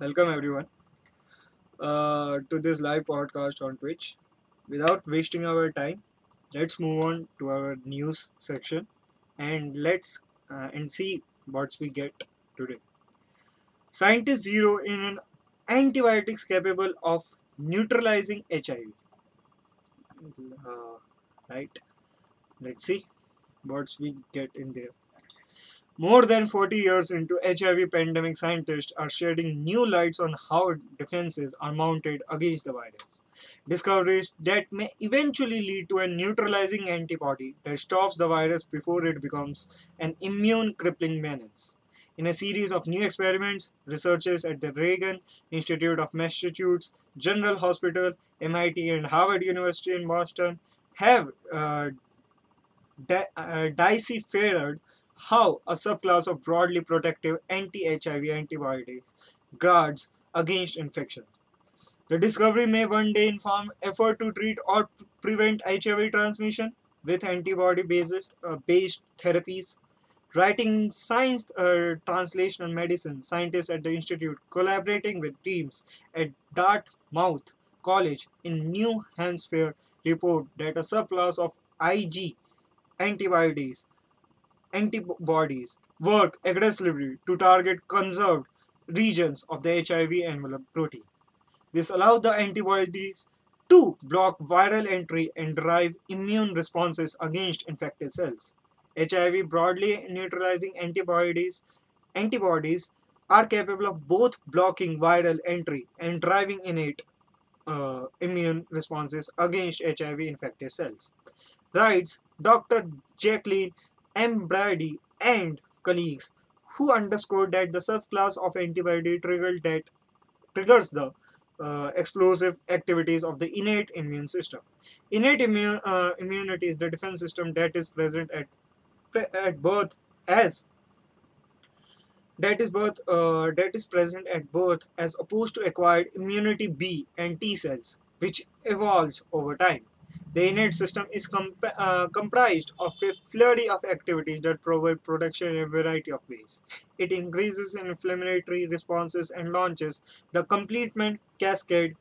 Welcome everyone uh, to this live podcast on Twitch. Without wasting our time, let's move on to our news section and let's uh, and see what we get today. Scientists zero in an antibiotics capable of neutralizing HIV. Uh, right? Let's see what we get in there. More than 40 years into HIV pandemic, scientists are shedding new lights on how defenses are mounted against the virus. Discoveries that may eventually lead to a neutralizing antibody that stops the virus before it becomes an immune crippling menace. In a series of new experiments, researchers at the Reagan Institute of Massachusetts General Hospital, MIT, and Harvard University in Boston have uh, de- uh, how a subclass of broadly protective anti-HIV antibodies guards against infection. The discovery may one day inform effort to treat or prevent HIV transmission with antibody-based uh, based therapies. Writing Science uh, Translational Medicine, scientists at the institute collaborating with teams at Dartmouth College in New Hampshire report that a subclass of IG antibodies antibodies work aggressively to target conserved regions of the HIV envelope protein. This allows the antibodies to block viral entry and drive immune responses against infected cells. HIV broadly neutralizing antibodies antibodies are capable of both blocking viral entry and driving innate uh, immune responses against HIV infected cells. Writes Dr. Jacqueline M. Brady and colleagues who underscored that the subclass of antibody triggers that triggers the uh, explosive activities of the innate immune system. Innate uh, immunity is the defense system that is present at at birth as that is birth uh, that is present at birth as opposed to acquired immunity B and T cells, which evolves over time. The innate system is comp- uh, comprised of a flurry of activities that provide protection in a variety of ways. It increases inflammatory responses and launches the complement cascade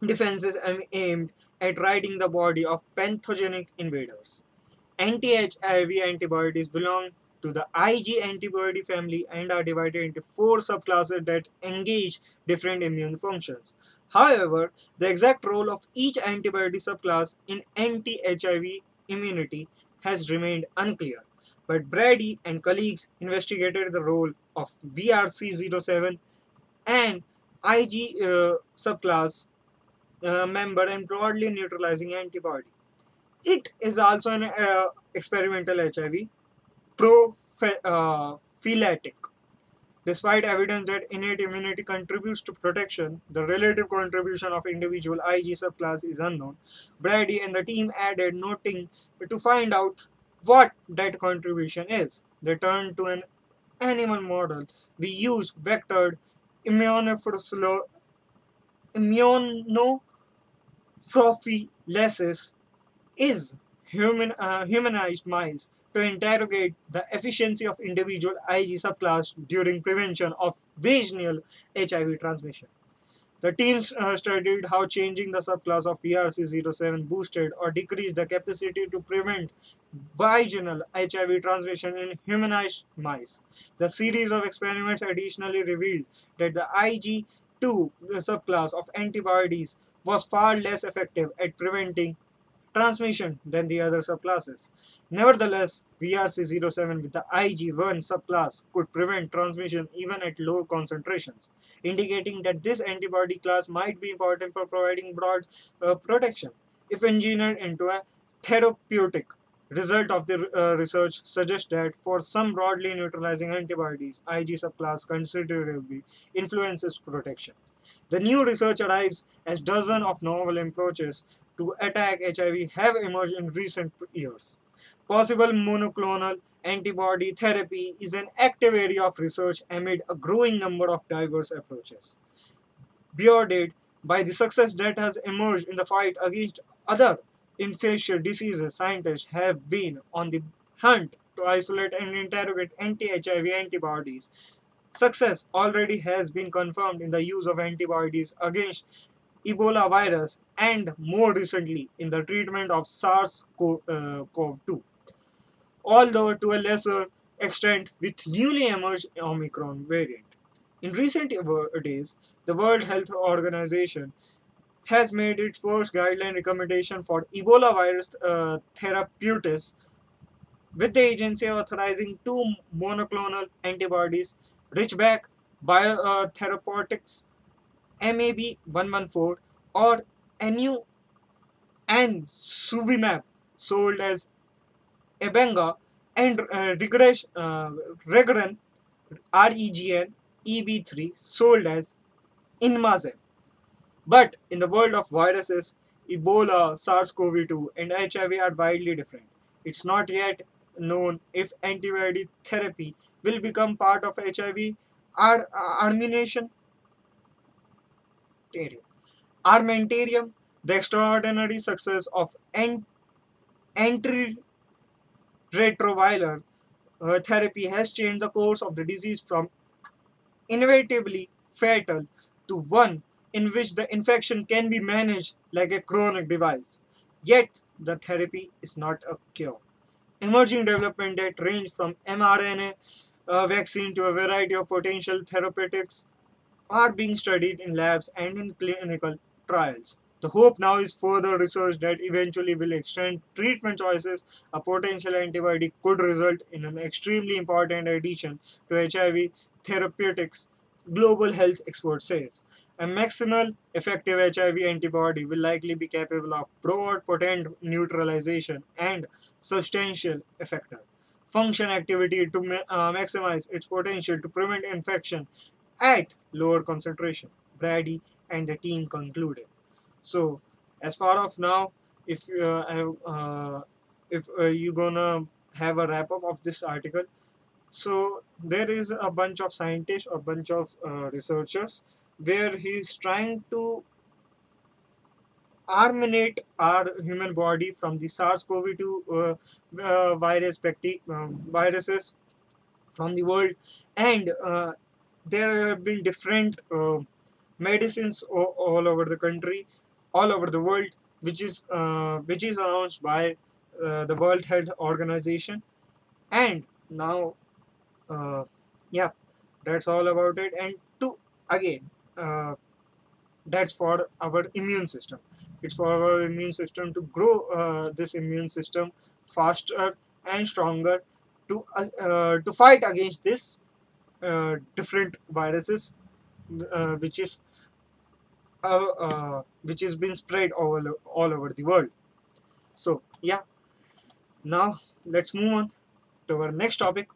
defenses aimed at ridding the body of pathogenic invaders. Anti-HIV antibodies belong to the Ig antibody family and are divided into four subclasses that engage different immune functions. However, the exact role of each antibody subclass in anti-HIV immunity has remained unclear. But Brady and colleagues investigated the role of VRC07 and Ig uh, subclass uh, member and broadly neutralizing antibody. It is also an uh, experimental HIV prophylactic. Despite evidence that innate immunity contributes to protection, the relative contribution of individual Ig subclass is unknown. Brady and the team added noting to find out what that contribution is. They turned to an animal model. We use vectored immunoprophylaxis is human, uh, humanized mice to interrogate the efficiency of individual Ig subclass during prevention of vaginal HIV transmission. The teams uh, studied how changing the subclass of VRC07 boosted or decreased the capacity to prevent vaginal HIV transmission in humanized mice. The series of experiments additionally revealed that the IG2 subclass of antibodies was far less effective at preventing transmission than the other subclasses. Nevertheless, VRC07 with the IG1 subclass could prevent transmission even at low concentrations, indicating that this antibody class might be important for providing broad uh, protection. If engineered into a therapeutic result of the uh, research suggests that for some broadly neutralizing antibodies, Ig subclass considerably influences protection. The new research arrives as dozens of novel approaches to attack HIV have emerged in recent years. Possible monoclonal antibody therapy is an active area of research amid a growing number of diverse approaches. Buoyed by the success that has emerged in the fight against other infectious diseases, scientists have been on the hunt to isolate and interrogate anti-HIV antibodies success already has been confirmed in the use of antibodies against Ebola virus and more recently in the treatment of SARS-CoV-2, although to a lesser extent with newly emerged Omicron variant. In recent days, the World Health Organization has made its first guideline recommendation for Ebola virus uh, therapeutics, with the agency authorizing two monoclonal antibodies, Ridgeback Biotherapeutics MAB 114 or NU and Suvimab, sold as Ebenga, and uh, Regres, uh, Regren REGN EB3, sold as Inmazeb. But in the world of viruses, Ebola, SARS-CoV-2 and HIV are widely different. It's not yet known if antibody therapy will become part of HIV ar- armination. Armamentarium, the extraordinary success of ant- antiretroviral uh, therapy has changed the course of the disease from inevitably fatal to one in which the infection can be managed like a chronic device. Yet, the therapy is not a cure. Emerging development that range from mRNA uh, vaccine to a variety of potential therapeutics are being studied in labs and in clinical trials. The hope now is further research that eventually will extend treatment choices. A potential antibody could result in an extremely important addition to HIV therapeutics, global health expert says. A maximal effective HIV antibody will likely be capable of broad potent neutralization and substantial effector function activity to ma- uh, maximize its potential to prevent infection at lower concentration. Brady and the team concluded. So, as far of now, if uh, uh, if uh, you're gonna have a wrap up of this article, so there is a bunch of scientists, a bunch of uh, researchers, where he's trying to arminate our human body from the SARS-CoV-2 uh, uh, virus um, viruses from the world, and there have been different uh, medicines all, over the country, all over the world, which is uh, which is announced by uh, the World Health Organization, and now, uh, yeah, that's all about it. And to again, uh, that's for our immune system. It's for our immune system to grow uh, this immune system faster and stronger to to fight against this different viruses, uh, which is uh, uh, which has been spread all all over the world. So yeah, now let's move on to our next topic.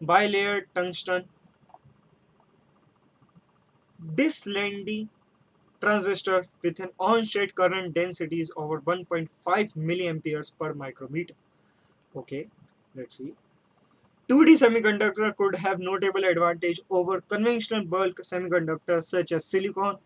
Bilayer tungsten Dislendy transistor with an on-state current density is over 1.5 milliamperes per micrometer. Okay, let's see. 2D semiconductor could have notable advantage over conventional bulk semiconductors such as silicon.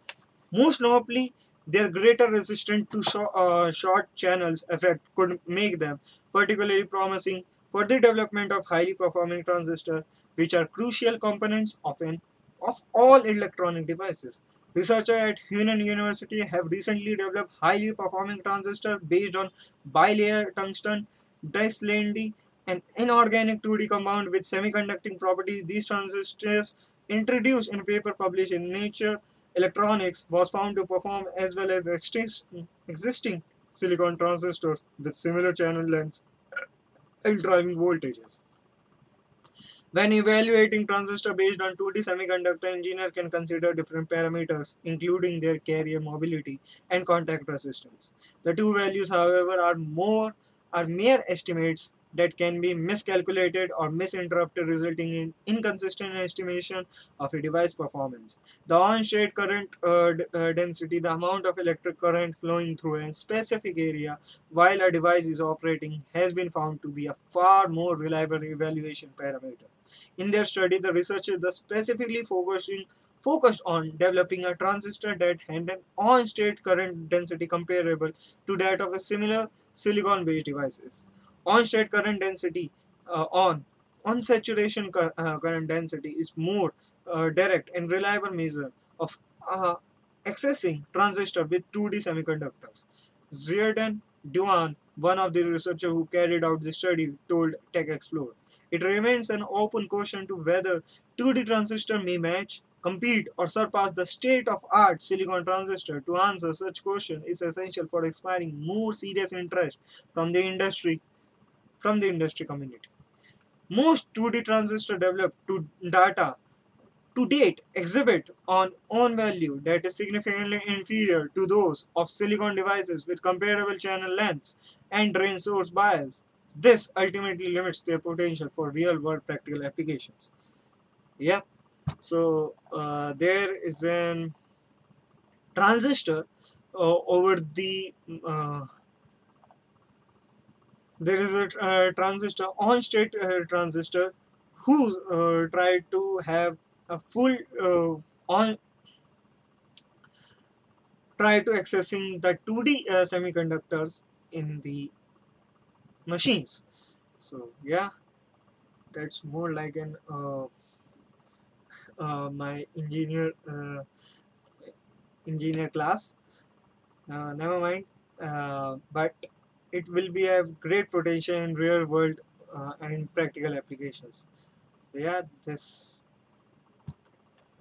Most notably, their greater resistance to short, uh, short channels effect could make them particularly promising for the development of highly performing transistors, which are crucial components of an of all electronic devices. Researchers at Hunan University have recently developed highly performing transistor based on bilayer tungsten dislendy, an inorganic 2D compound with semiconducting properties. These transistors, introduced in a paper published in Nature Electronics, was found to perform as well as existing silicon transistors with similar channel lengths and driving voltages. When evaluating transistor based on 2D semiconductor, engineer can consider different parameters, including their carrier mobility and contact resistance. The two values, however, are more are mere estimates that can be miscalculated or misinterpreted, resulting in inconsistent estimation of a device performance. The on-state current uh, uh, density, the amount of electric current flowing through a specific area while a device is operating, has been found to be a far more reliable evaluation parameter. In their study, the researchers thus specifically focusing focused on developing a transistor that had an on-state current density comparable to that of a similar silicon-based devices. On-state current density uh, on on saturation cur uh, current density is more uh, direct and reliable measure of uh, accessing transistor with 2D semiconductors. Zierden Duan, one of the researchers who carried out the study, told TechExplore. It remains an open question to whether 2D transistor may match, compete, or surpass the state-of-art silicon transistor. To answer such question is essential for inspiring more serious interest from the industry, from the industry community. Most 2D transistor developed to data to date exhibit on own value that is significantly inferior to those of silicon devices with comparable channel lengths and drain source bias. This ultimately limits their potential for real-world practical applications. Yeah, so uh, there is an transistor uh, over the uh, there is a uh, transistor on-state uh, transistor who uh, tried to have a full uh, on try to accessing the 2D uh, semiconductors in the machines. So yeah, that's more like an uh, uh, my engineer uh, engineer class. Uh, never mind, uh, but it will be a great potential in real world uh, and practical applications. So yeah, this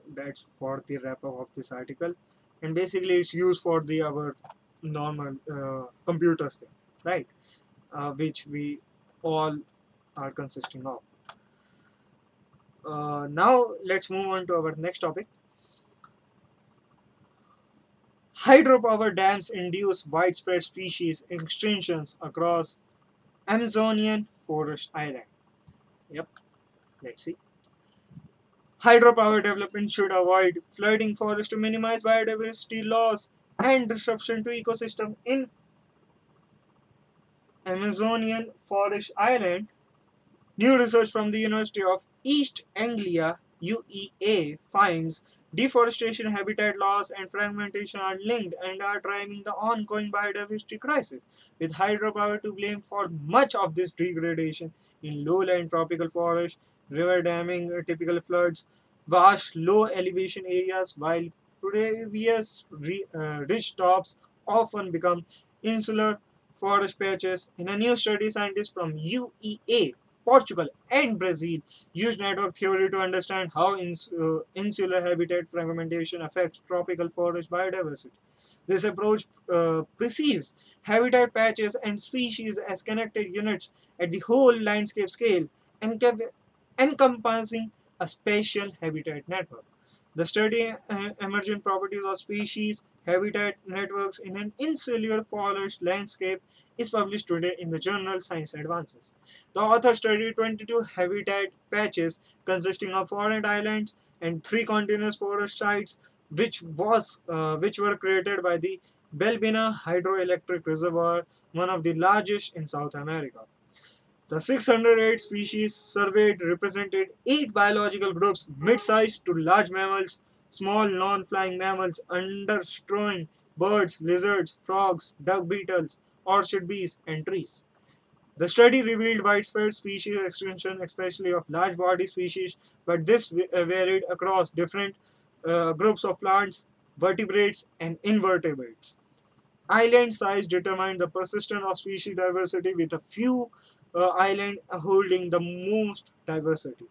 that's for the wrap up of this article and basically it's used for the our normal uh, computers thing right uh, which we all are consisting of. Uh, now let's move on to our next topic. Hydropower dams induce widespread species extinctions across amazonian forest island. Yep let's see. Hydropower development should avoid flooding forests to minimize biodiversity loss and disruption to ecosystem in Amazonian forest island. New research from the University of East Anglia UEA finds deforestation, habitat loss, and fragmentation are linked and are driving the ongoing biodiversity crisis, with hydropower to blame for much of this degradation in lowland tropical forests river damming, typical floods, vast low elevation areas, while previous re, uh, ridge tops often become insular forest patches. In a new study, scientists from UEA, Portugal, and Brazil used network theory to understand how ins uh, insular habitat fragmentation affects tropical forest biodiversity. This approach uh, perceives habitat patches and species as connected units at the whole landscape scale encompassing a spatial habitat network. The study uh, emergent properties of species habitat networks in an insular forest landscape is published today in the journal Science Advances. The author studied 22 habitat patches consisting of foreign islands and three continuous forest sites which was uh, which were created by the Belbina hydroelectric reservoir, one of the largest in South America. The 608 species surveyed represented eight biological groups, mid-sized to large mammals, small non-flying mammals, understrowing birds, lizards, frogs, duck beetles, orchid bees, and trees. The study revealed widespread species extinction, especially of large body species, but this uh, varied across different uh, groups of plants, vertebrates, and invertebrates. Island size determined the persistence of species diversity with a few uh, island holding the most diversity.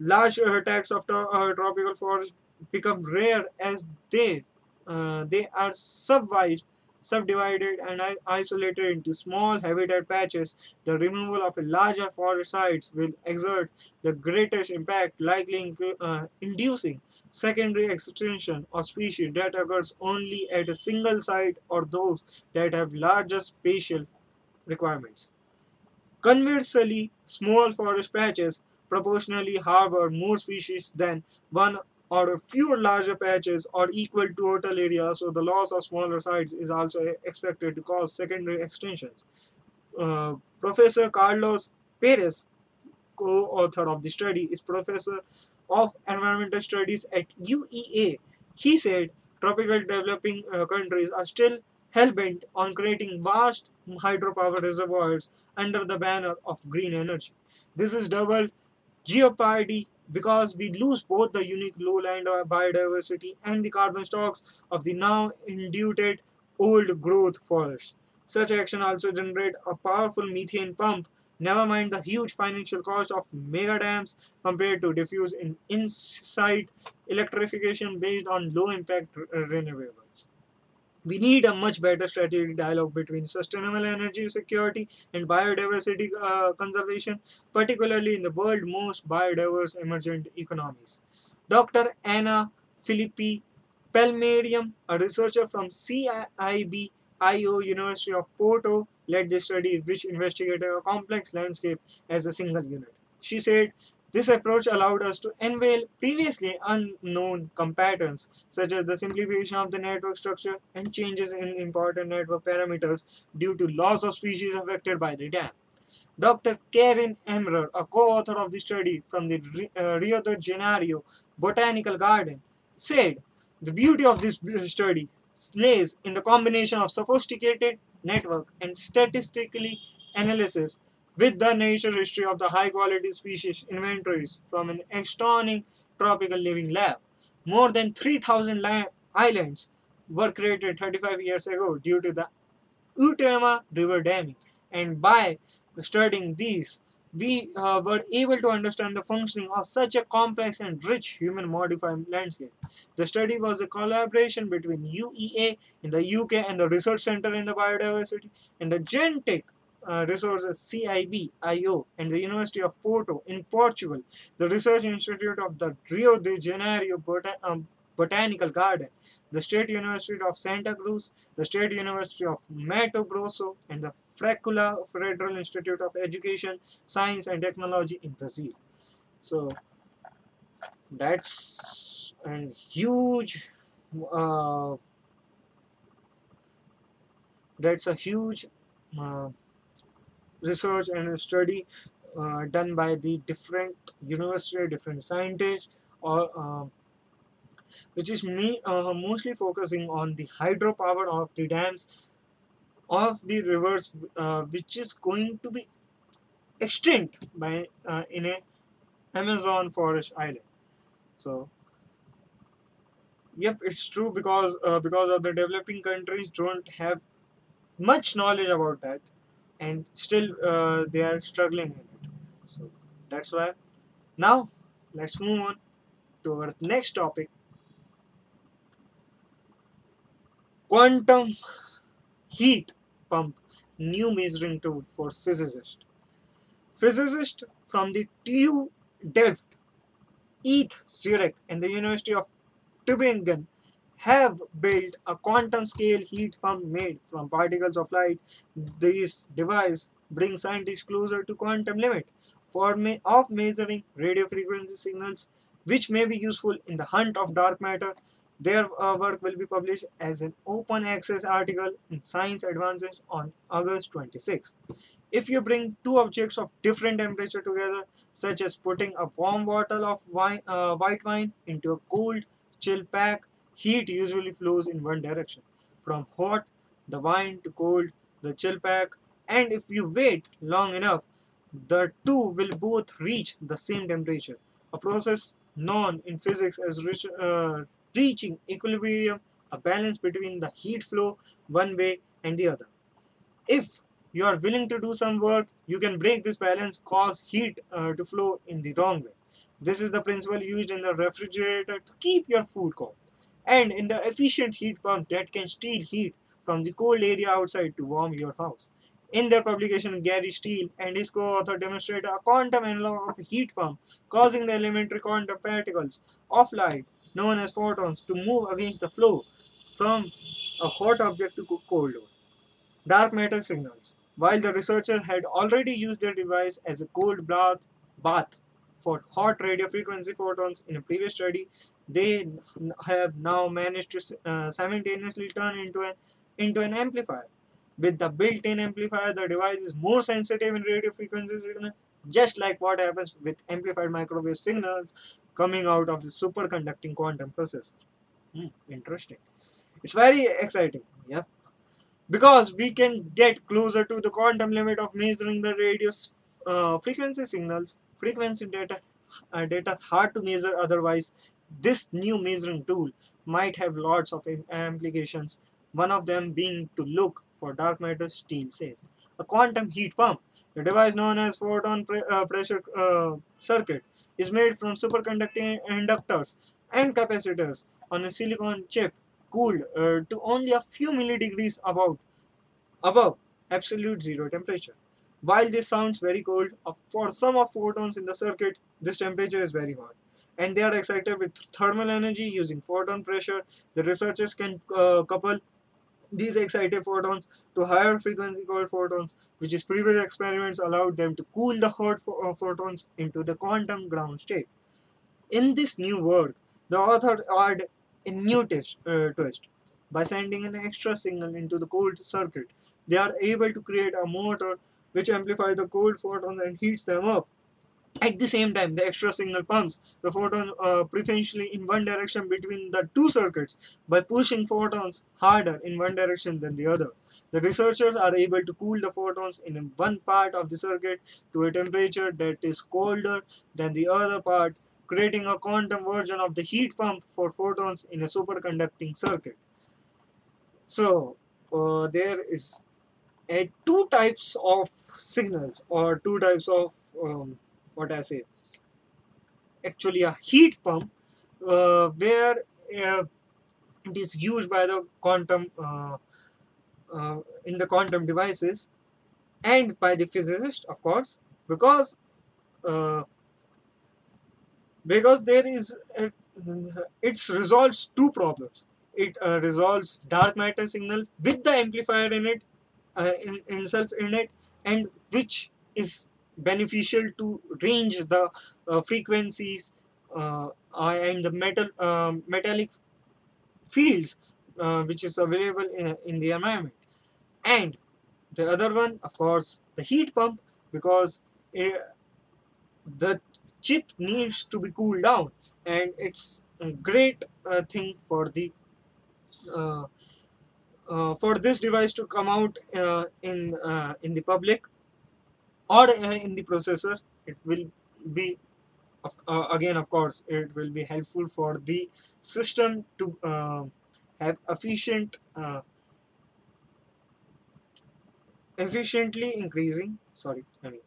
Large attacks of uh, tropical forests become rare as they uh, they are subdivided, subdivided and isolated into small habitat patches. The removal of a larger forest sites will exert the greatest impact, likely uh, inducing secondary extinction of species that occurs only at a single site or those that have larger spatial requirements. Conversely, small forest patches proportionally harbor more species than one or fewer larger patches or equal to total area, so the loss of smaller sites is also expected to cause secondary extinctions. Uh, professor Carlos Perez, co-author of the study, is professor of Environmental Studies at UEA. He said tropical developing uh, countries are still hell-bent on creating vast hydropower reservoirs under the banner of green energy. This is double jeopardy because we lose both the unique lowland biodiversity and the carbon stocks of the now indutated old growth forests. Such action also generate a powerful methane pump, never mind the huge financial cost of mega dams compared to diffuse in inside electrification based on low impact renewables. We need a much better strategic dialogue between sustainable energy security and biodiversity uh, conservation, particularly in the world's most biodiverse emergent economies. Dr. Anna Filippi Palmerium, a researcher from CIB IO University of Porto, led this study which investigated a complex landscape as a single unit. She said this approach allowed us to unveil previously unknown patterns, such as the simplification of the network structure and changes in important network parameters due to loss of species affected by the dam. Dr. Karen Emmerer, a co-author of the study from the uh, Rio de Janeiro Botanical Garden, said the beauty of this study lays in the combination of sophisticated network and statistically analysis with the natural history of the high quality species inventories from an astonishing tropical living lab. More than 3,000 islands were created 35 years ago due to the Uitama River damming, and by studying these, we uh, were able to understand the functioning of such a complex and rich human modified landscape. The study was a collaboration between UEA in the UK and the Research Center in the Biodiversity and the Gentic uh, resources CIB, IO, and the University of Porto in Portugal, the Research Institute of the Rio de Janeiro Bota um, Botanical Garden, the State University of Santa Cruz, the State University of Mato Grosso, and the Fracula Federal Institute of Education, Science and Technology in Brazil. So that's a huge uh, that's a huge uh, research and study uh, done by the different university, different scientists, or uh, which is me uh, mostly focusing on the hydropower of the dams of the rivers, uh, which is going to be extinct by uh, in a Amazon forest island. So yep it's true because uh, because of the developing countries don't have much knowledge about that and still uh, they are struggling in it. So that's why. Now let's move on to our next topic. Quantum heat pump new measuring tool for physicists Physicist from the TU Delft ETH Zurich and the University of Tübingen have built a quantum scale heat pump made from particles of light. This device brings scientists closer to quantum limit for me of measuring radio frequency signals which may be useful in the hunt of dark matter. Their uh, work will be published as an open access article in Science Advances on August 26. If you bring two objects of different temperature together, such as putting a warm bottle of wine, uh, white wine into a cold, chill pack, Heat usually flows in one direction, from hot, the wine, to cold, the chill pack, and if you wait long enough, the two will both reach the same temperature, a process known in physics as reach, uh, reaching equilibrium, a balance between the heat flow one way and the other. If you are willing to do some work, you can break this balance, cause heat uh, to flow in the wrong way. This is the principle used in the refrigerator to keep your food cold and in the efficient heat pump that can steal heat from the cold area outside to warm your house. In their publication, Gary Steele and his co-author demonstrate a quantum analog of a heat pump, causing the elementary quantum particles of light, known as photons, to move against the flow from a hot object to cold one. Dark matter signals. While the researchers had already used their device as a cold bath, bath for hot radio frequency photons in a previous study, they have now managed to uh, simultaneously turn into an into an amplifier. With the built-in amplifier, the device is more sensitive in radio frequency signal, just like what happens with amplified microwave signals coming out of the superconducting quantum processor. Hmm, interesting. It's very exciting. Yeah. Because we can get closer to the quantum limit of measuring the radio uh, frequency signals, frequency data, uh, data hard to measure otherwise. This new measuring tool might have lots of implications, one of them being to look for dark matter, Steele says. A quantum heat pump, the device known as photon pre uh, pressure uh, circuit, is made from superconducting inductors and capacitors on a silicon chip cooled uh, to only a few milledegrees above, above absolute zero temperature. While this sounds very cold, uh, for some of photons in the circuit, this temperature is very hot. And they are excited with thermal energy using photon pressure. The researchers can uh, couple these excited photons to higher frequency cold photons, which is previous experiments allowed them to cool the hot uh, photons into the quantum ground state. In this new work, the author add a new twist, uh, twist. By sending an extra signal into the cold circuit, they are able to create a motor which amplifies the cold photons and heats them up. At the same time, the extra signal pumps the photon uh, preferentially in one direction between the two circuits by pushing photons harder in one direction than the other. The researchers are able to cool the photons in one part of the circuit to a temperature that is colder than the other part, creating a quantum version of the heat pump for photons in a superconducting circuit. So, uh, there is two types of signals or two types of um, what I say actually a heat pump uh, where uh, it is used by the quantum uh, uh, in the quantum devices and by the physicist of course because uh, because there is a, it resolves two problems. It uh, resolves dark matter signal with the amplifier in it in itself in it and which is beneficial to range the uh, frequencies uh, and the metal um, metallic fields uh, which is available in, in the environment. And the other one of course the heat pump because it, the chip needs to be cooled down and it's a great uh, thing for the uh, uh, for this device to come out in in the public or in the processor it will be uh, again of course it will be helpful for the system to uh, have efficient uh, efficiently increasing sorry I mean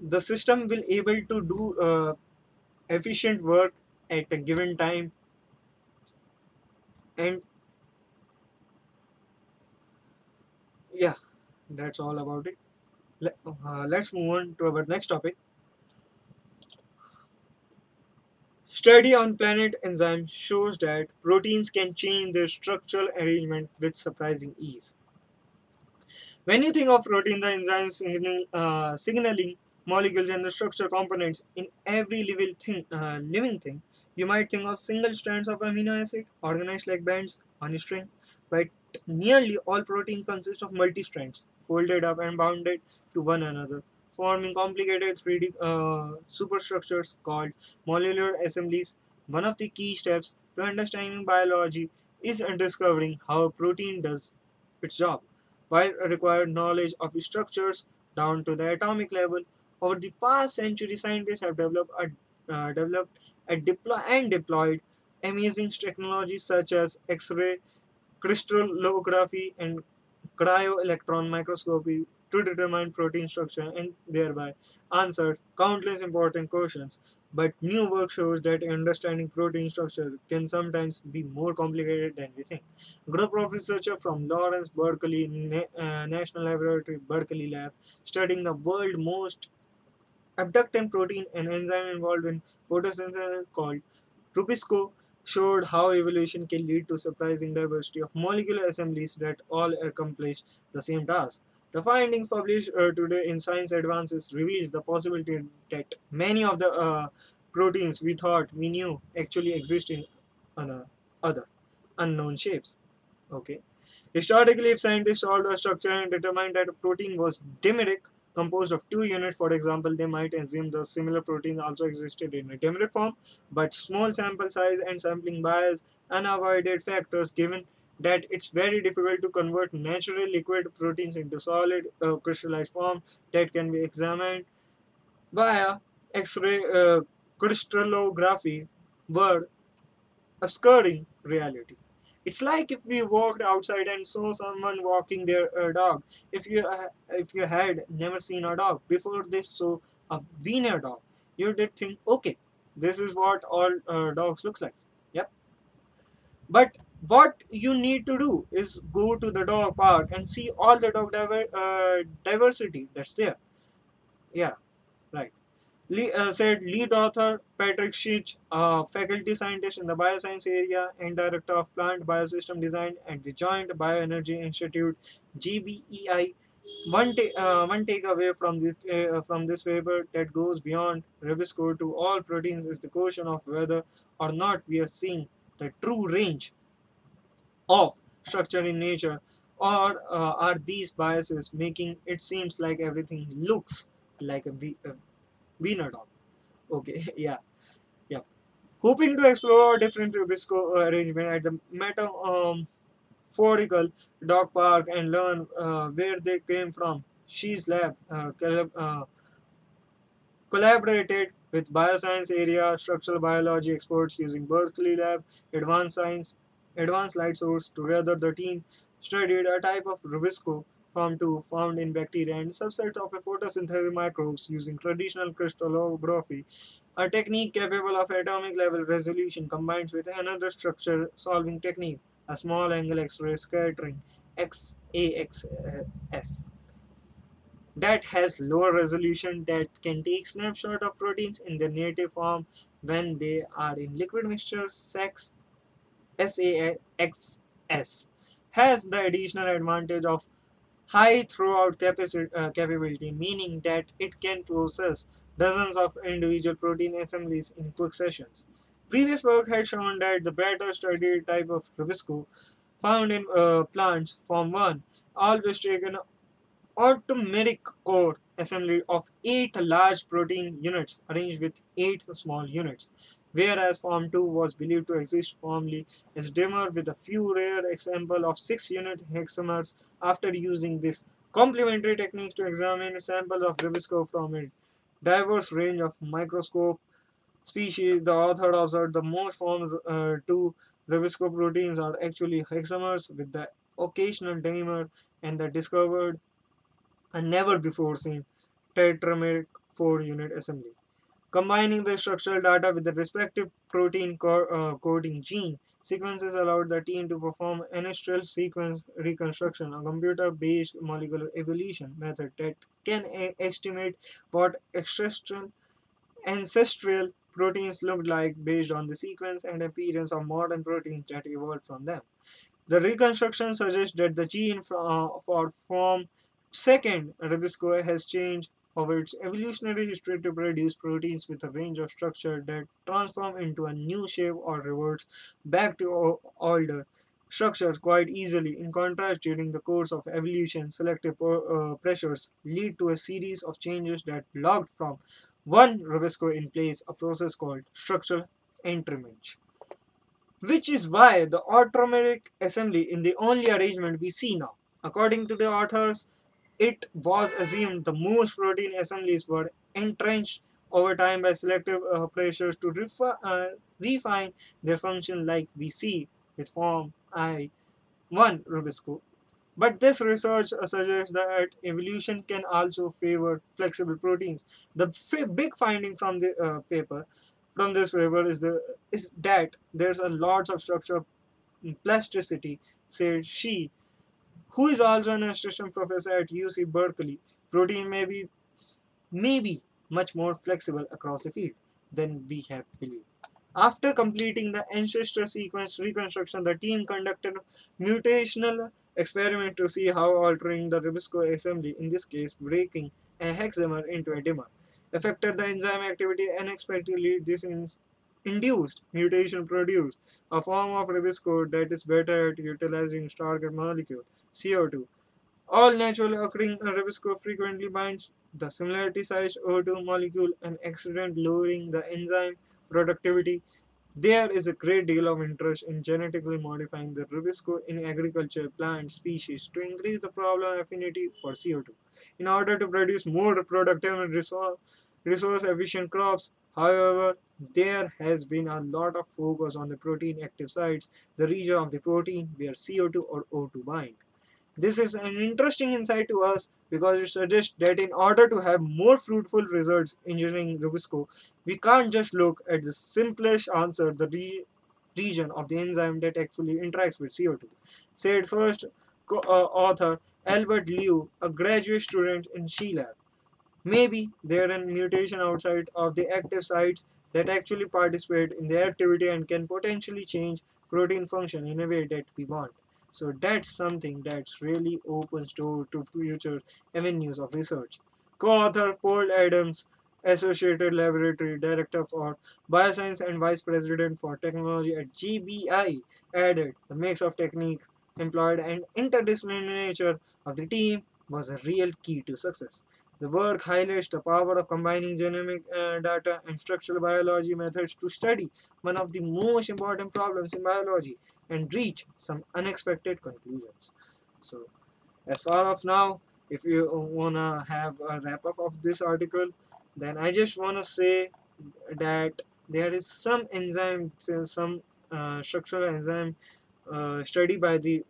the system will able to do uh, efficient work at a given time and yeah that's all about it. Let, uh, let's move on to our next topic. Study on planet enzyme shows that proteins can change their structural arrangement with surprising ease. When you think of protein, the enzyme signaling, uh, signaling molecules and the structure components in every living thing, uh, living thing, you might think of single strands of amino acid organized like bands on a string, but nearly all protein consists of multi-strands folded up and bounded to one another, forming complicated 3D uh, superstructures called molecular assemblies. One of the key steps to understanding biology is discovering how a protein does its job. While required knowledge of structures down to the atomic level, over the past century, scientists have developed a, uh, developed a deploy and deployed amazing technologies such as X-ray, crystallography, and cryo-electron microscopy to determine protein structure and thereby answer countless important questions. But new work shows that understanding protein structure can sometimes be more complicated than we think. A group of researchers from Lawrence Berkeley Na uh, National Laboratory Berkeley Lab studying the world's most abductant protein and enzyme involved in photosynthesis called Rubisco showed how evolution can lead to surprising diversity of molecular assemblies that all accomplish the same task. The findings published uh, today in Science Advances reveals the possibility that many of the uh, proteins we thought we knew actually exist in uh, other unknown shapes. Okay. Historically, if scientists solved a structure and determined that a protein was dimeric, composed of two units. For example, they might assume the similar protein also existed in a dimeric form, but small sample size and sampling bias unavoided factors given that it's very difficult to convert natural liquid proteins into solid uh, crystallized form that can be examined via X-ray uh, crystallography were obscuring reality. It's like if we walked outside and saw someone walking their uh, dog. If you uh, if you had never seen a dog before this so a wiener dog, you did think, okay, this is what all uh, dogs looks like. Yep. But what you need to do is go to the dog park and see all the dog diver uh, diversity that's there. Yeah. Uh, said lead author Patrick Schick, a faculty scientist in the bioscience area and director of plant biosystem design at the Joint Bioenergy Institute (JBEI). One, ta uh, one takeaway from this uh, from this paper that goes beyond Rubisco to all proteins is the question of whether or not we are seeing the true range of structure in nature, or uh, are these biases making it seems like everything looks like a, a Wiener dog. Okay, yeah, yeah. Hoping to explore different Rubisco uh, arrangement at the metaphorical dog park and learn uh, where they came from. She's lab uh, uh, collaborated with bioscience area structural biology experts using Berkeley Lab, Advanced Science, Advanced Light Source. Together, the team studied a type of Rubisco form 2 found in bacteria and subsets of photosynthetic microbes using traditional crystallography, a technique capable of atomic level resolution combines with another structure solving technique, a small angle X-ray scattering XAXS that has lower resolution that can take snapshot of proteins in their native form when they are in liquid mixture sex SAXS has the additional advantage of high throughput uh, capability, meaning that it can process dozens of individual protein assemblies in quick sessions. Previous work had shown that the better studied type of Rubisco found in uh, plants, Form 1, always take an automatic core assembly of 8 large protein units arranged with 8 small units whereas Form 2 was believed to exist formally as dimer with a few rare examples of 6-unit hexamers after using this complementary technique to examine samples of Rubisco from a diverse range of microscope species. The author observed the most Form uh, 2 Rubisco proteins are actually hexamers with the occasional dimer and the discovered and never before seen tetrameric 4-unit assembly. Combining the structural data with the respective protein co uh, coding gene sequences allowed the team to perform ancestral sequence reconstruction, a computer-based molecular evolution method that can estimate what ancestral ancestral proteins looked like based on the sequence and appearance of modern proteins that evolved from them. The reconstruction suggests that the gene for, uh, for form second Rubisco has changed over its evolutionary history to produce proteins with a range of structure that transform into a new shape or reverts back to older structures quite easily. In contrast, during the course of evolution, selective uh, pressures lead to a series of changes that locked from one Rubisco in place, a process called structural entrenchment. Which is why the automeric assembly in the only arrangement we see now. According to the authors, it was assumed the most protein assemblies were entrenched over time by selective uh, pressures to refi uh, refine their function like we see with form I1 Rubisco. But this research uh, suggests that evolution can also favor flexible proteins. The big finding from the uh, paper, from this paper, is the is that there's a lot of structural plasticity, said she, who is also an assistant professor at UC Berkeley. Protein may be, may be much more flexible across the field than we have believed. After completing the ancestor sequence reconstruction, the team conducted mutational experiment to see how altering the Rubisco assembly, in this case breaking a hexamer into a dimer, affected the enzyme activity unexpectedly. This induced mutation produced a form of Rubisco that is better at utilizing target molecule CO2 All naturally occurring Rubisco frequently binds the similarity sized O2 molecule and accident lowering the enzyme productivity. There is a great deal of interest in genetically modifying the Rubisco in agriculture plant species to increase the problem affinity for CO2 in order to produce more productive and resource efficient crops. However, there has been a lot of focus on the protein active sites, the region of the protein where CO2 or O2 bind. This is an interesting insight to us because it suggests that in order to have more fruitful results engineering Rubisco, we can't just look at the simplest answer, the re- region of the enzyme that actually interacts with CO2. Said first uh, author Albert Liu, a graduate student in Sheila. Maybe there are mutation outside of the active sites that actually participate in the activity and can potentially change protein function in a way that we want. So that's something that's really opens door to future avenues of research. Co-author Paul Adams, Associated Laboratory Director for Bioscience and Vice President for Technology at JBEI, added the mix of techniques employed and interdisciplinary nature of the team was a real key to success. The work highlights the power of combining genomic uh, data and structural biology methods to study one of the most important problems in biology and reach some unexpected conclusions. So, as far of now, if you wanna have a wrap up of this article, then I just wanna say that there is some enzyme, some uh, structural enzyme uh, study by the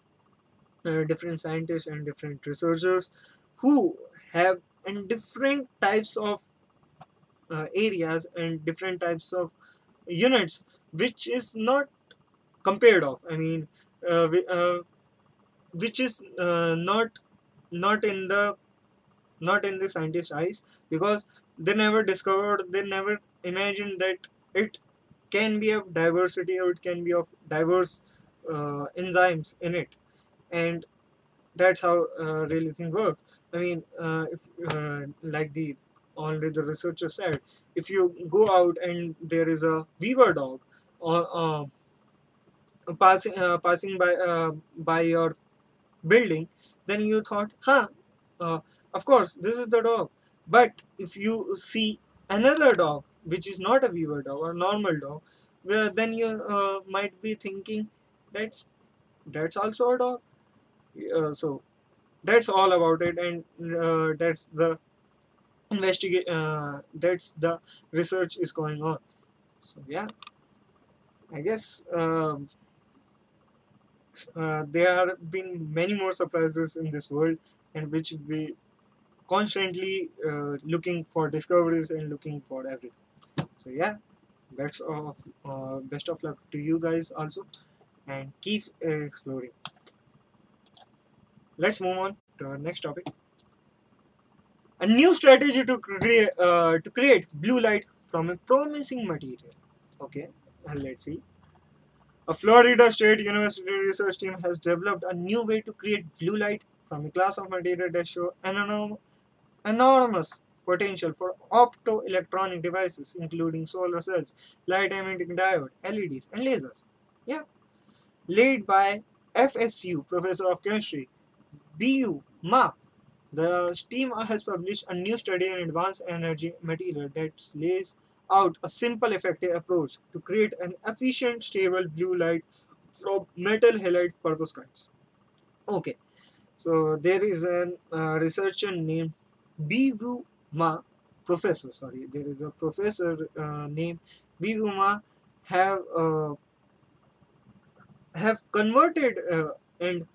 uh, different scientists and different researchers who have in different types of uh, areas and different types of units which is not compared of. I mean uh, uh, which is uh, not not in the not in the scientist's eyes because they never discovered they never imagined that it can be of diversity or it can be of diverse uh, enzymes in it. And that's how uh, really thing works. I mean uh, if uh, like the already the researcher said if you go out and there is a weaver dog or uh, passing uh, passing by uh, by your building then you thought huh uh, of course this is the dog. But if you see another dog which is not a weaver dog or normal dog well, then you might be thinking that's that's also a dog so that's all about it and uh, that's the investigate uh, that's the research is going on. So yeah. I guess um, uh, there have been many more surprises in this world and which we constantly uh, looking for discoveries and looking for everything. So yeah. Best of uh, best of luck to you guys also and keep uh, exploring let's move on to our next topic. A new strategy to create uh, to create blue light from a promising material. Okay and let's see. A florida state university research team has developed a new way to create blue light from a class of material that show enorm- enormous potential for optoelectronic devices including solar cells light emitting diode leds and lasers. Yeah. Led by fsu professor of chemistry Biwu Ma the team has published a new study in advanced energy material that lays out a simple, effective approach to create an efficient, stable blue light from metal halide perovskites. Okay, so there is a uh, researcher named Biwu Ma, professor. Sorry, there is a professor uh, named Biwu Ma have uh, have converted uh, and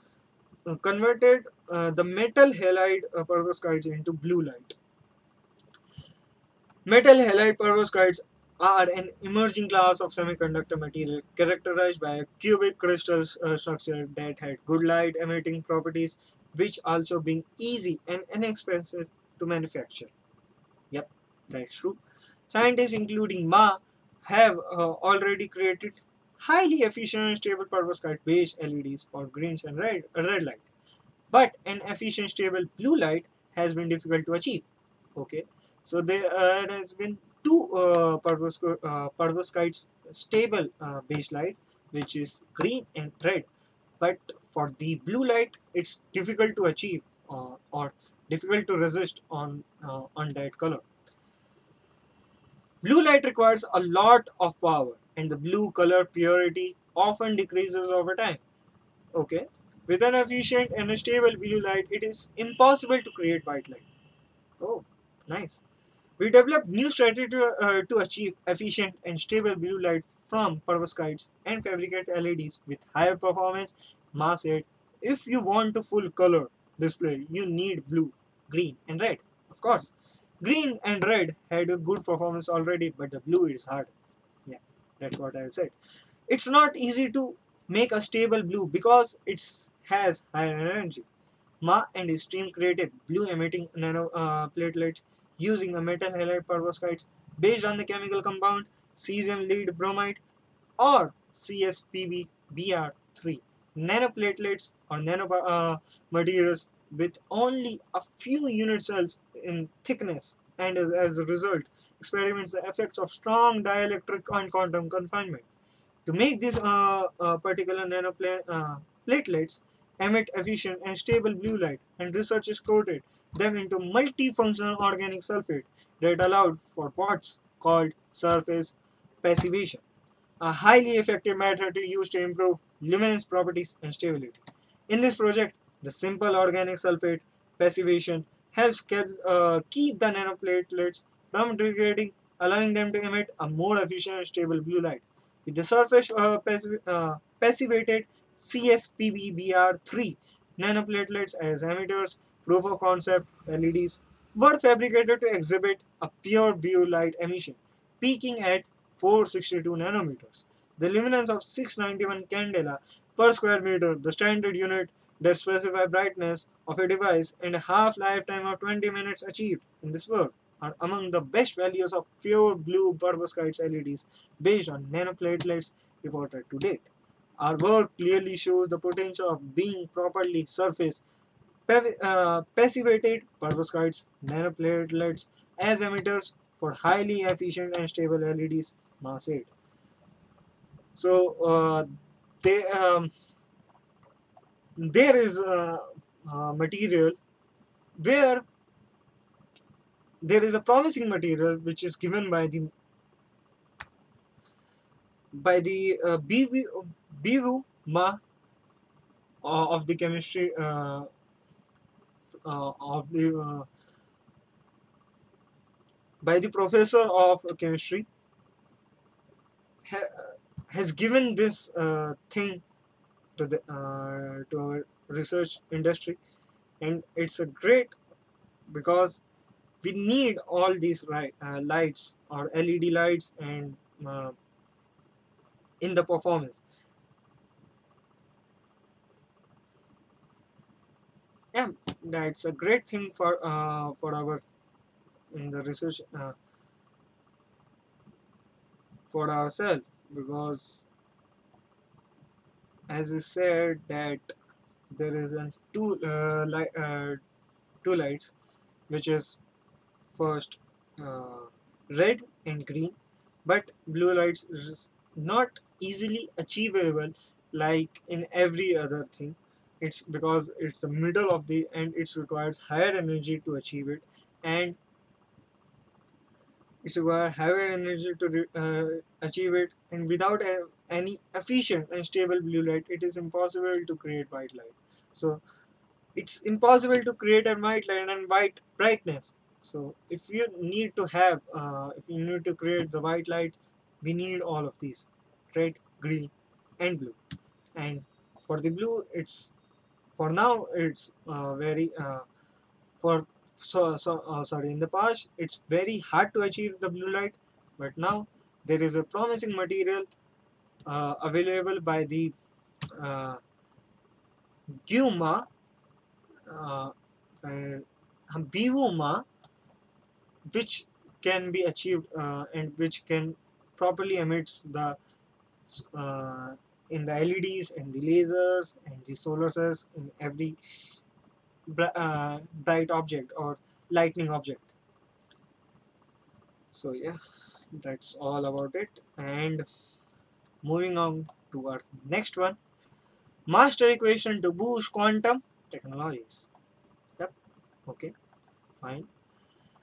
uh, converted uh, the metal halide uh, perovskites into blue light. Metal halide perovskites are an emerging class of semiconductor material characterized by a cubic crystal uh, structure that had good light emitting properties, which also being easy and inexpensive to manufacture. Yep, that's true. Scientists, including Ma, have uh, already created highly efficient stable perovskite based LEDs for greens and red, red light. But an efficient stable blue light has been difficult to achieve. Okay? So there uh, has been two uh, perovsk- uh, perovskites stable uh, base light which is green and red. But for the blue light it's difficult to achieve uh, or difficult to resist on uh, on that color. Blue light requires a lot of power and the blue color purity often decreases over time. Okay, with an efficient and stable blue light, it is impossible to create white light. Oh, nice. We developed new strategy to, uh, to achieve efficient and stable blue light from perovskites and fabricate LEDs with higher performance mass 8. If you want a full color display, you need blue, green and red, of course. Green and red had a good performance already, but the blue is hard. That's what I said. It's not easy to make a stable blue because it has higher energy. Ma and his team created blue emitting nano uh, platelets using a metal halide perovskites based on the chemical compound cesium lead bromide or CSPB-Br3 nanoplatelets or nano uh, materials with only a few unit cells in thickness and as, as a result experiments the effects of strong dielectric and quantum confinement. To make these uh, uh, particular nanoplatelets uh, emit efficient and stable blue light and researchers coated them into multifunctional organic sulfate that allowed for what's called surface passivation, a highly effective method to use to improve luminance properties and stability. In this project, the simple organic sulfate passivation helps keep, uh, keep the nanoplatelets from degrading, allowing them to emit a more efficient and stable blue light. With the surface uh, passiv uh, passivated CSPB-Br3 nanoplatelets as emitters, proof of concept LEDs were fabricated to exhibit a pure blue light emission, peaking at 462 nanometers. The luminance of 691 candela per square meter, the standard unit that specify brightness of a device and a half lifetime of 20 minutes achieved in this work are among the best values of pure blue perovskites LEDs based on nanoplatelets reported to date. Our work clearly shows the potential of being properly surface uh, passivated perovskites nanoplatelets as emitters for highly efficient and stable LEDs mass 8. So uh, they um, there is a, a material where there is a promising material which is given by the by the uh, Biwu Ma uh, of the chemistry uh, uh, of the uh, by the professor of chemistry ha has given this uh, thing to the uh, to our research industry. And it's a great because we need all these right, uh, lights or LED lights and uh, in the performance. Yeah that's a great thing for uh, for our in the research uh, for ourselves because as I said that there is a two uh, uh, two lights which is first uh, red and green but blue lights is not easily achievable like in every other thing. It's because it's the middle of the and it requires higher energy to achieve it and it's require higher energy to uh, achieve it and without any efficient and stable blue light it is impossible to create white light. So it's impossible to create a white light and white brightness. So if you need to have uh, if you need to create the white light we need all of these red green and blue. And for the blue it's for now it's uh, very uh, for so, so uh, sorry in the past it's very hard to achieve the blue light but now there is a promising material uh, available by the uh, Guma uh, Biwu Ma which can be achieved uh, and which can properly emits the uh, in the LEDs and the lasers and the solar cells in every uh, bright object or lightning object. So yeah that's all about it. And moving on to our next one master equation to boost quantum technologies yep Okay, fine.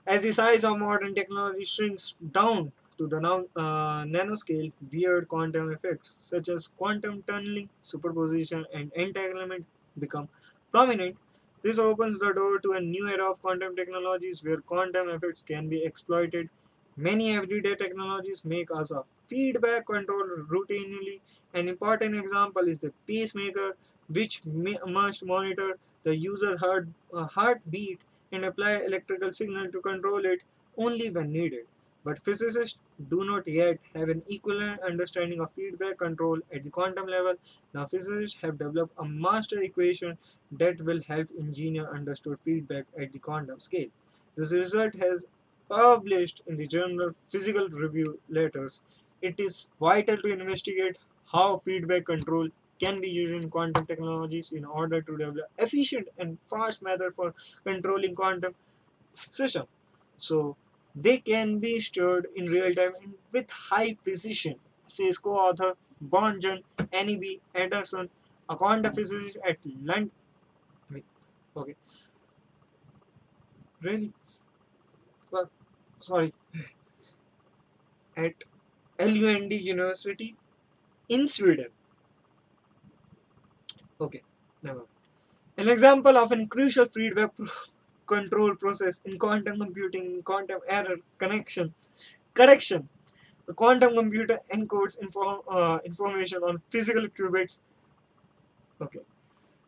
As the size of modern technology shrinks down to the now, uh, nanoscale, weird quantum effects such as quantum tunneling, superposition, and entanglement become prominent. This opens the door to a new era of quantum technologies where quantum effects can be exploited. Many everyday technologies make us a feedback control routinely. An important example is the pacemaker, which must monitor the user heart, uh, heartbeat and apply electrical signal to control it only when needed. But physicists do not yet have an equivalent understanding of feedback control at the quantum level. Now physicists have developed a master equation that will help engineer understood feedback at the quantum scale. This result has published in the journal Physical Review Letters. It is vital to investigate how feedback control can be used in quantum technologies in order to develop efficient and fast method for controlling quantum system. So they can be stored in real time with high precision, says co-author Bonjan N.E.B. Anderson, a quantum physicist at London. Okay, really? Sorry, at LUND University in Sweden. Okay, never. An example of a crucial feedback control process in quantum computing, quantum error connection correction. The quantum computer encodes inform, uh, information on physical qubits, okay,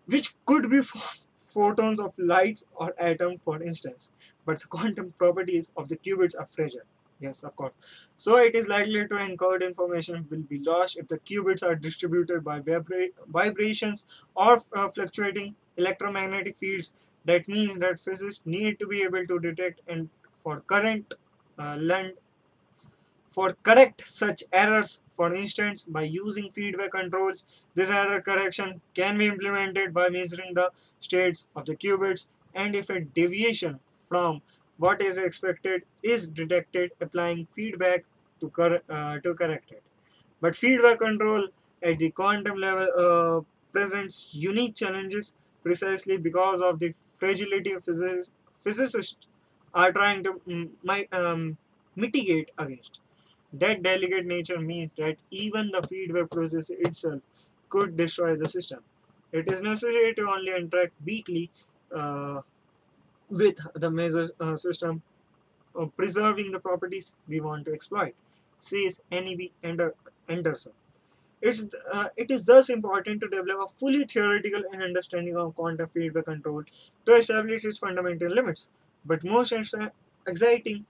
which could be ph- photons of light or atom, for instance. But the quantum properties of the qubits are fragile. Yes, of course. So it is likely to encode information will be lost if the qubits are distributed by vibra- vibrations or uh, fluctuating electromagnetic fields. That means that physicists need to be able to detect and for current uh, length for correct such errors, for instance, by using feedback controls, this error correction can be implemented by measuring the states of the qubits and if a deviation from what is expected is detected, applying feedback to, cor- uh, to correct it. But feedback control at the quantum level uh, presents unique challenges precisely because of the fragility physicists are trying to mm, um, mitigate against. That delicate nature means that even the feedback process itself could destroy the system. It is necessary to only interact weakly uh, with the measure uh, system, uh, preserving the properties we want to exploit, says N.E.B. Anderson. It's, uh, it is thus important to develop a fully theoretical understanding of quantum feedback control to establish its fundamental limits. But most exciting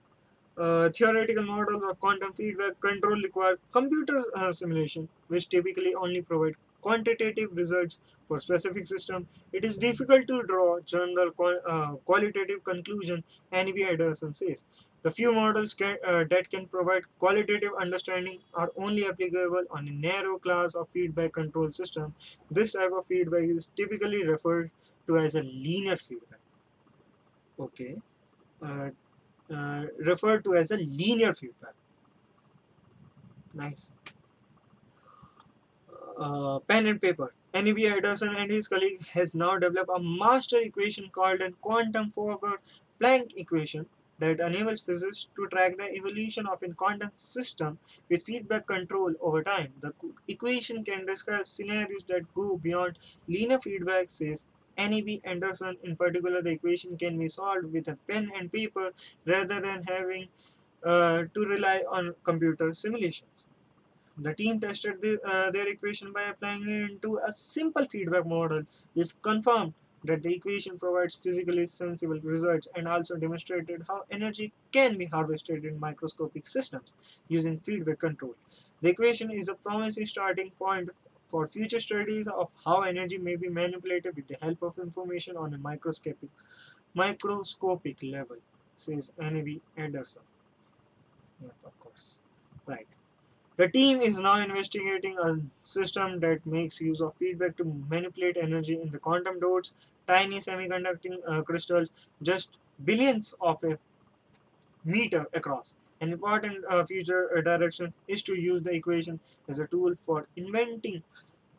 uh, theoretical models of quantum feedback control require computer uh, simulation, which typically only provide quantitative results for specific system. It is difficult to draw general qua- uh, qualitative conclusion. N.B. Anderson says the few models can, uh, that can provide qualitative understanding are only applicable on a narrow class of feedback control system. This type of feedback is typically referred to as a linear feedback. Okay. Uh, uh, referred to as a linear feedback. Nice. Uh, pen and paper. N.E.B. Anderson and his colleague has now developed a master equation called a quantum Fokker-Planck equation that enables physicists to track the evolution of a quantum system with feedback control over time. The equation can describe scenarios that go beyond linear feedback, says N.E.B. Anderson. In particular, the equation can be solved with a pen and paper rather than having uh, to rely on computer simulations. The team tested the, uh, their equation by applying it into a simple feedback model. This confirmed that the equation provides physically sensible results and also demonstrated how energy can be harvested in microscopic systems using feedback control. The equation is a promising starting point for future studies of how energy may be manipulated with the help of information on a microscopic microscopic level, says N.E.B. Anderson. Yeah, of course. Right. The team is now investigating a system that makes use of feedback to manipulate energy in the quantum dots, tiny semiconducting uh, crystals, just billions of a meter across. An important uh, future uh, direction is to use the equation as a tool for inventing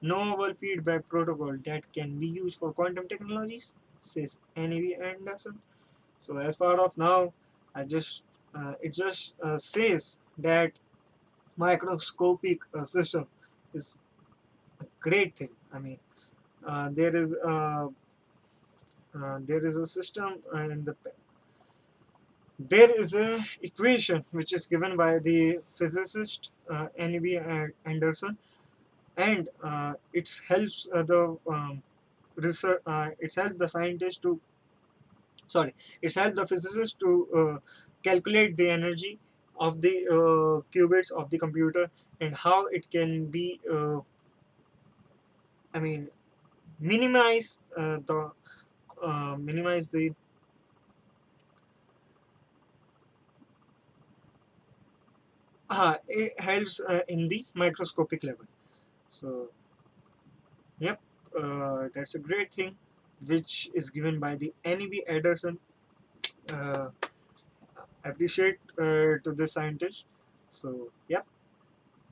novel feedback protocol that can be used for quantum technologies, says N.E.V. Anderson. So as far of now, I just uh, it just uh, says that microscopic uh, system is a great thing. I mean, uh, there is a uh, there is a system uh, in the there is a equation which is given by the physicist uh, N.B. Anderson and uh, it helps uh, the um, research uh, it helps the scientist to sorry it helps the physicist to uh, calculate the energy of the uh, qubits of the computer and how it can be uh, I mean minimize uh, the uh, minimize the uh, it helps uh, in the microscopic level so yep uh, that's a great thing which is given by the N.B. Anderson uh, appreciate uh, to the scientist. So yep.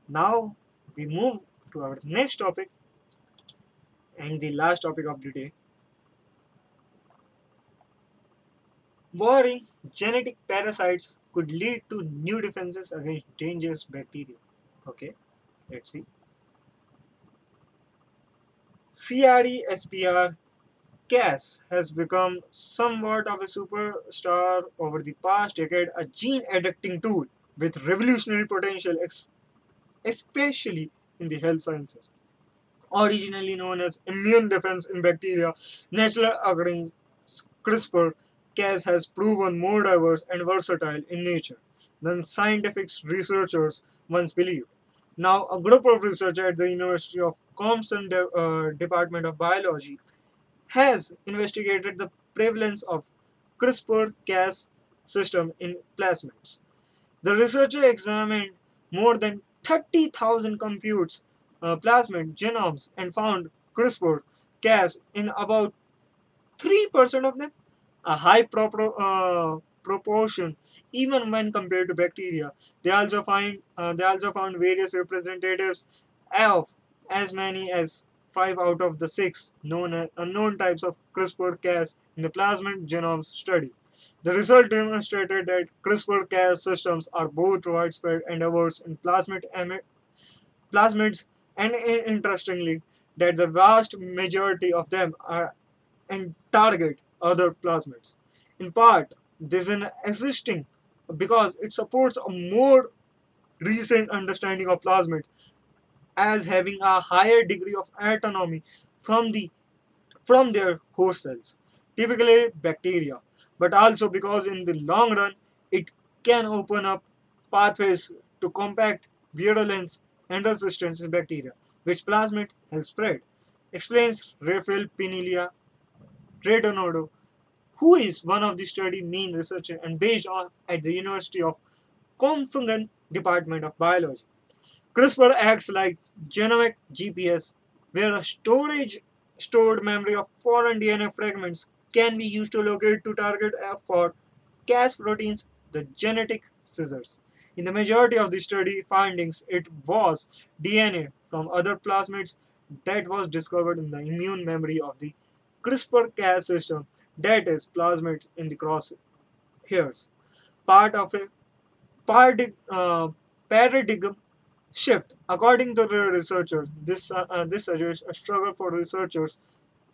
Now we move to our next topic and the last topic of the day. Warring genetic parasites could lead to new defenses against dangerous bacteria. Okay let's see CRISPR Cas has become somewhat of a superstar over the past decade, a gene editing tool with revolutionary potential, especially in the health sciences. Originally known as immune defense in bacteria, natural occurring CRISPR Cas has proven more diverse and versatile in nature than scientific researchers once believed. Now, a group of researchers at the University of Compton De- uh, Department of Biology has investigated the prevalence of CRISPR-Cas system in plasmids. The researcher examined more than 30,000 computes uh, plasmid genomes and found CRISPR-Cas in about 3% of them, a high propro- uh, proportion even when compared to bacteria. They also find uh, they also found various representatives of as many as five out of the six known as unknown types of CRISPR-Cas in the plasmid genome study. The result demonstrated that CRISPR-Cas systems are both widespread and diverse in plasmid plasmids, and i- interestingly, that the vast majority of them are and target other plasmids. In part, this is an existing because it supports a more recent understanding of plasmids as having a higher degree of autonomy from the from their host cells, typically bacteria, but also because in the long run it can open up pathways to combat virulence and resistance in bacteria, which plasmid help spread. Explains Rafael Pinilla Redondo, who is one of the study main researcher and based on at the University of Compton Department of Biology. CRISPR acts like genomic GPS, where a storage stored memory of foreign DNA fragments can be used to locate to target uh, for Cas proteins, the genetic scissors. In the majority of the study findings, it was DNA from other plasmids that was discovered in the immune memory of the CRISPR-Cas system, that is, plasmids in the cross. crosshairs. Part of a uh, paradigm shift. According to the researchers, this uh, uh, this suggests a struggle for researchers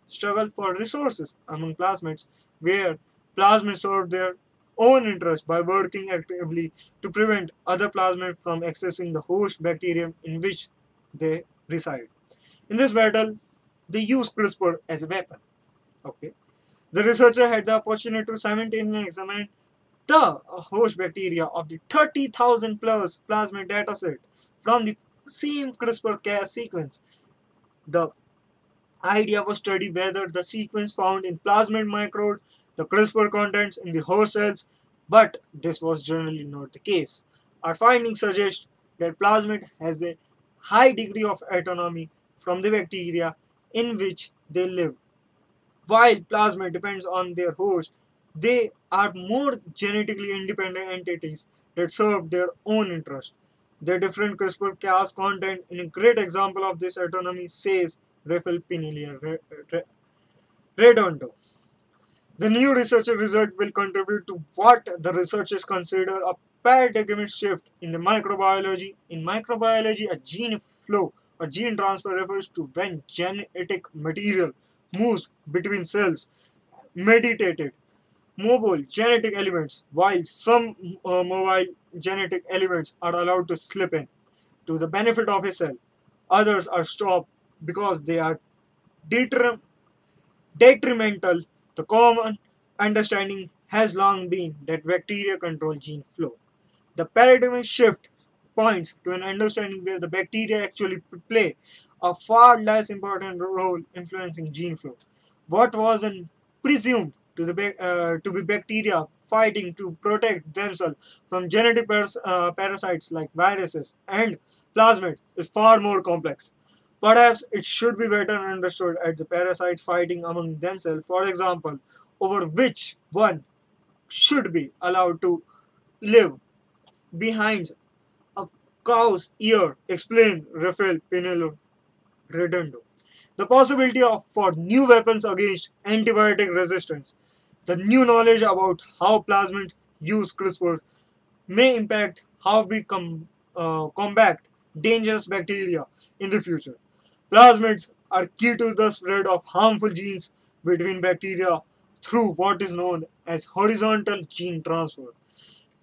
struggle for resources among plasmids, where plasmids serve their own interest by working actively to prevent other plasmids from accessing the host bacterium in which they reside. In this battle, they use CRISPR as a weapon. Okay. The researcher had the opportunity to simultaneously examine the host bacteria of the 30,000 plus plasmid dataset from the same CRISPR-Cas sequence. The idea was to study whether the sequence found in plasmid microbes, the CRISPR contents in the host cells, but this was generally not the case. Our findings suggest that plasmid has a high degree of autonomy from the bacteria in which they live. While plasma depends on their host, they are more genetically independent entities that serve their own interest. Their different CRISPR-Cas content in a great example of this autonomy, says Rafael Pinilla Re- Re- Redondo. The new research result will contribute to what the researchers consider a paradigm shift in the microbiology. In microbiology, a gene flow or gene transfer refers to when genetic material moves between cells mediated mobile genetic elements, while some uh, mobile genetic elements are allowed to slip in to the benefit of a cell. Others are stopped because they are detrim- detrimental. The common understanding has long been that bacteria control gene flow. The paradigm shift points to an understanding where the bacteria actually play a far less important role influencing gene flow. What was presumed to, the, uh, to be bacteria fighting to protect themselves from genetic paras- uh, parasites like viruses and plasmid is far more complex. Perhaps it should be better understood as the parasites fighting among themselves, for example, over which one should be allowed to live behind a cow's ear, explained Rafael Pinilla The possibility of for new weapons against antibiotic resistance. The new knowledge about how plasmids use CRISPR may impact how we com- uh, combat dangerous bacteria in the future. Plasmids are key to the spread of harmful genes between bacteria through what is known as horizontal gene transfer.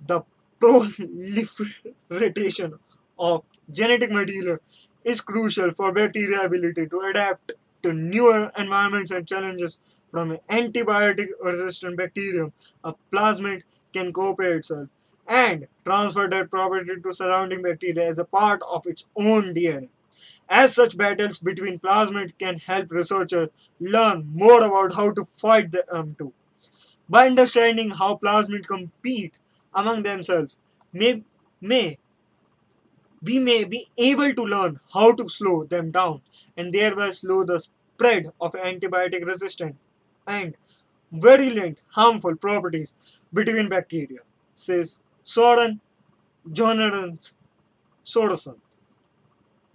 The proliferation of genetic material is crucial for bacteria ability to adapt to newer environments and challenges from an antibiotic resistant bacterium a plasmid can copy itself and transfer that property to surrounding bacteria as a part of its own DNA. As such, battles between plasmids can help researchers learn more about how to fight them too. By understanding how plasmids compete among themselves, may, may we may be able to learn how to slow them down and thereby slow the spread of antibiotic resistant and virulent harmful properties between bacteria, says Soren Jonathan Sorensen,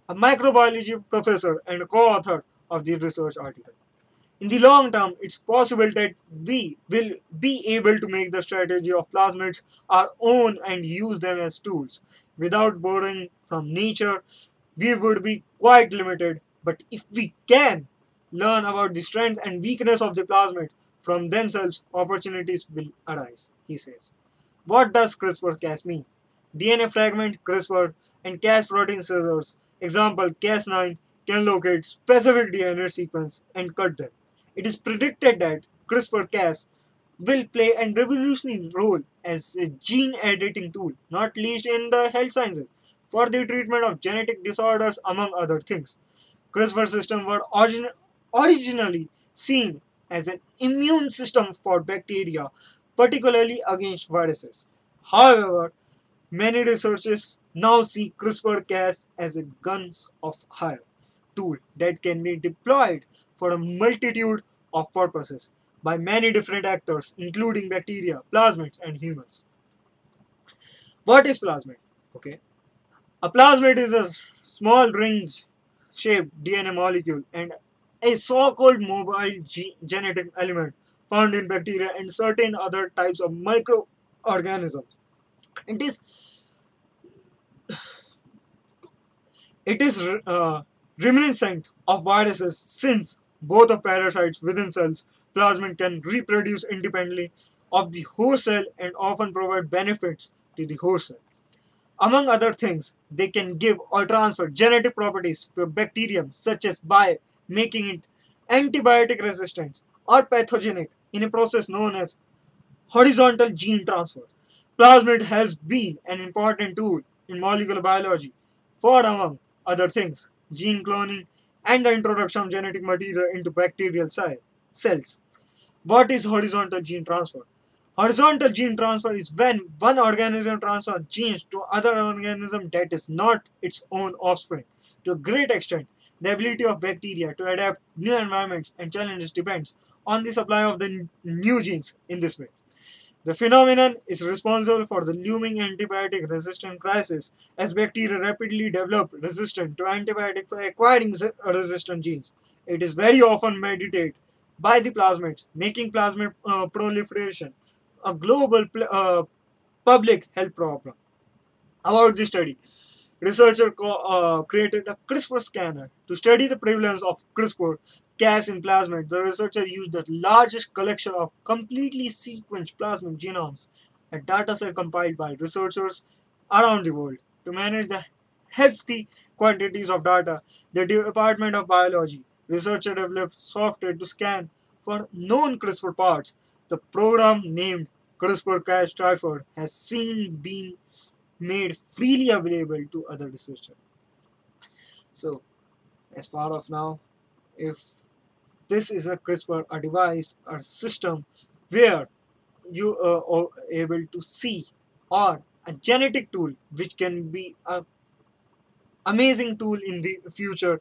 a microbiology professor and co-author of the research article. In the long term, it's possible that we will be able to make the strategy of plasmids our own and use them as tools. Without borrowing from nature, we would be quite limited. But if we can learn about the strength and weakness of the plasmid from themselves, opportunities will arise, he says. What does CRISPR-Cas mean? DNA fragment, CRISPR, and Cas protein scissors. Example, Cas9 can locate specific DNA sequence and cut them. It is predicted that CRISPR-Cas will play a revolutionary role as a gene editing tool, not least in the health sciences, for the treatment of genetic disorders, among other things. CRISPR system were origin- originally seen as an immune system for bacteria, particularly against viruses. However, many researchers now see CRISPR-Cas as a guns of hire tool that can be deployed for a multitude of purposes by many different actors, including bacteria, plasmids, and humans. What is plasmid? Okay, a plasmid is a small ring-shaped DNA molecule and a so-called mobile ge- genetic element found in bacteria and certain other types of microorganisms. It is it is uh, reminiscent of viruses since both of parasites within cells plasmid can reproduce independently of the host cell and often provide benefits to the host cell. Among other things, they can give or transfer genetic properties to a bacterium such as by making it antibiotic resistant or pathogenic in a process known as horizontal gene transfer. Plasmid has been an important tool in molecular biology for, among other things, gene cloning and the introduction of genetic material into bacterial cells. What is horizontal gene transfer? Horizontal gene transfer is when one organism transfers genes to other organism that is not its own offspring. To a great extent, the ability of bacteria to adapt new environments and challenges depends on the supply of the new genes in this way. The phenomenon is responsible for the looming antibiotic resistant crisis as bacteria rapidly develop resistance to antibiotics by acquiring resistant genes. It is very often mediated by the plasmids, making plasmid uh, proliferation a global uh, public health problem. About the study, researchers uh, created a CRISPR scanner to study the prevalence of CRISPR Cas in plasmid. The researcher used the largest collection of completely sequenced plasmid genomes, a dataset compiled by researchers around the world, to manage the hefty quantities of data. The Department of Biology researcher developed software to scan for known CRISPR parts. The program named CRISPR-Cas9 has seen been made freely available to other researchers. So, as far of now, if this is a CRISPR, a device or system where you are able to see or a genetic tool which can be a amazing tool in the future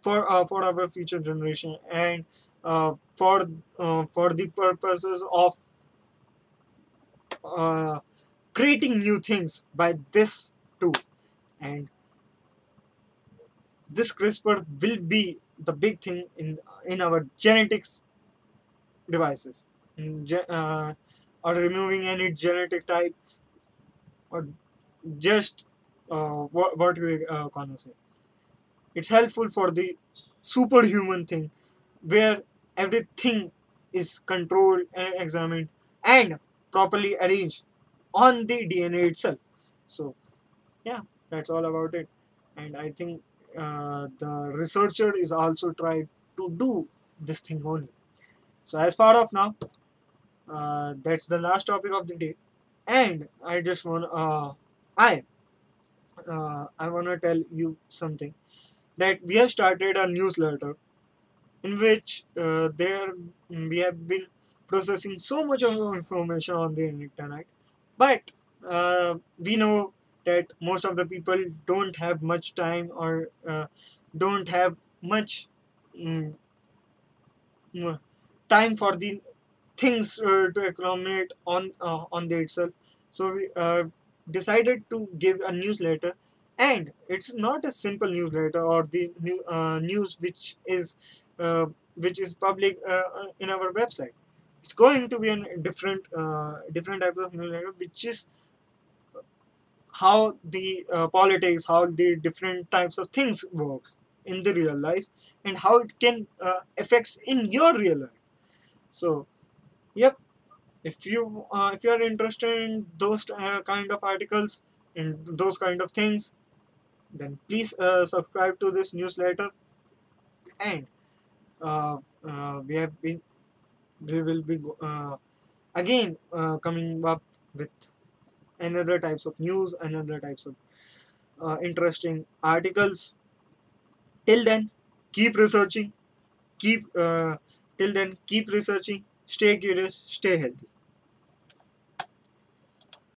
for uh, for our future generation and uh, for uh, for the purposes of uh, creating new things by this tool and this CRISPR will be the big thing in in our genetics devices. Uh, or removing any genetic type or just uh, what, what we uh, gonna say it's helpful for the superhuman thing where everything is controlled and examined and properly arranged on the dna itself. So yeah that's all about it. And i think uh, the researcher is also trying to do this thing only. So as far of now uh, that's the last topic of the day. And i just want uh, i uh, i want to tell you something that we have started a newsletter in which uh, there we have been processing so much of information on the internet. But uh, we know that most of the people don't have much time or uh, don't have much mm, mm, time for the things uh, to accumulate on uh, on the itself. So we uh, decided to give a newsletter and it's not a simple newsletter or the new uh, news which is uh, which is public uh, in our website. It's going to be a different uh, different type of newsletter which is how the uh, politics how the different types of things works in the real life and how it can uh, affects in your real life. So yep if you if you are interested in those kind of articles and those kind of things then please uh, subscribe to this newsletter. And uh, uh, we have been we will be uh, again uh, coming up with another types of news another types of uh, interesting articles. Till then keep researching. Keep till then keep researching. Stay curious. Stay healthy